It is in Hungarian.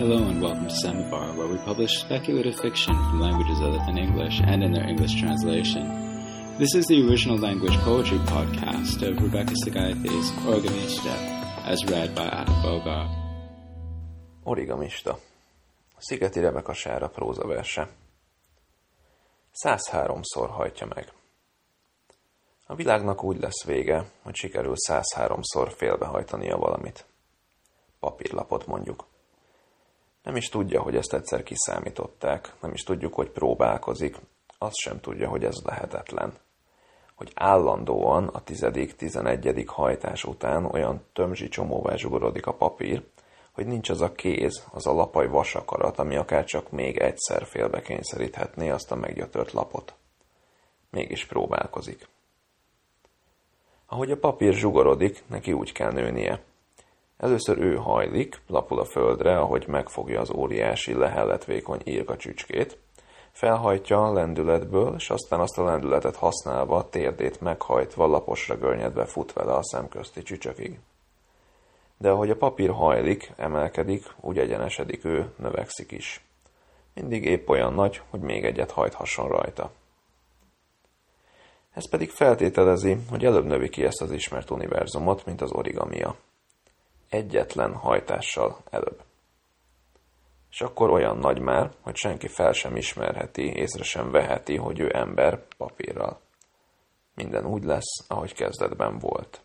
Hello and welcome to Semaphore, where we publish speculative fiction from languages other than English and in their English translation. This is the original language poetry podcast of Rebecca Sagaithe's Orgamista, as read by Ada Bogar. Origamista. Szigeti Rebeka Sára próza verse. 103-szor hajtja meg. A világnak úgy lesz vége, hogy sikerül 103-szor félbehajtania valamit. Papírlapot mondjuk. Nem is tudja, hogy ezt egyszer kiszámították, nem is tudjuk, hogy próbálkozik, azt sem tudja, hogy ez lehetetlen. Hogy állandóan a tizedik, tizenegyedik hajtás után olyan tömzsi csomóvá zsugorodik a papír, hogy nincs az a kéz, az a lapaj vasakarat, ami akár csak még egyszer félbe kényszeríthetné azt a meggyötört lapot. Mégis próbálkozik. Ahogy a papír zsugorodik, neki úgy kell nőnie. Először ő hajlik, lapul a földre, ahogy megfogja az óriási lehellet vékony csücskét, felhajtja a lendületből, és aztán azt a lendületet használva, térdét meghajtva, laposra görnyedve fut vele a szemközti csücsökig. De ahogy a papír hajlik, emelkedik, úgy egyenesedik ő, növekszik is. Mindig épp olyan nagy, hogy még egyet hajthasson rajta. Ez pedig feltételezi, hogy előbb növi ki ezt az ismert univerzumot, mint az origamia egyetlen hajtással előbb. És akkor olyan nagy már, hogy senki fel sem ismerheti, észre sem veheti, hogy ő ember papírral. Minden úgy lesz, ahogy kezdetben volt.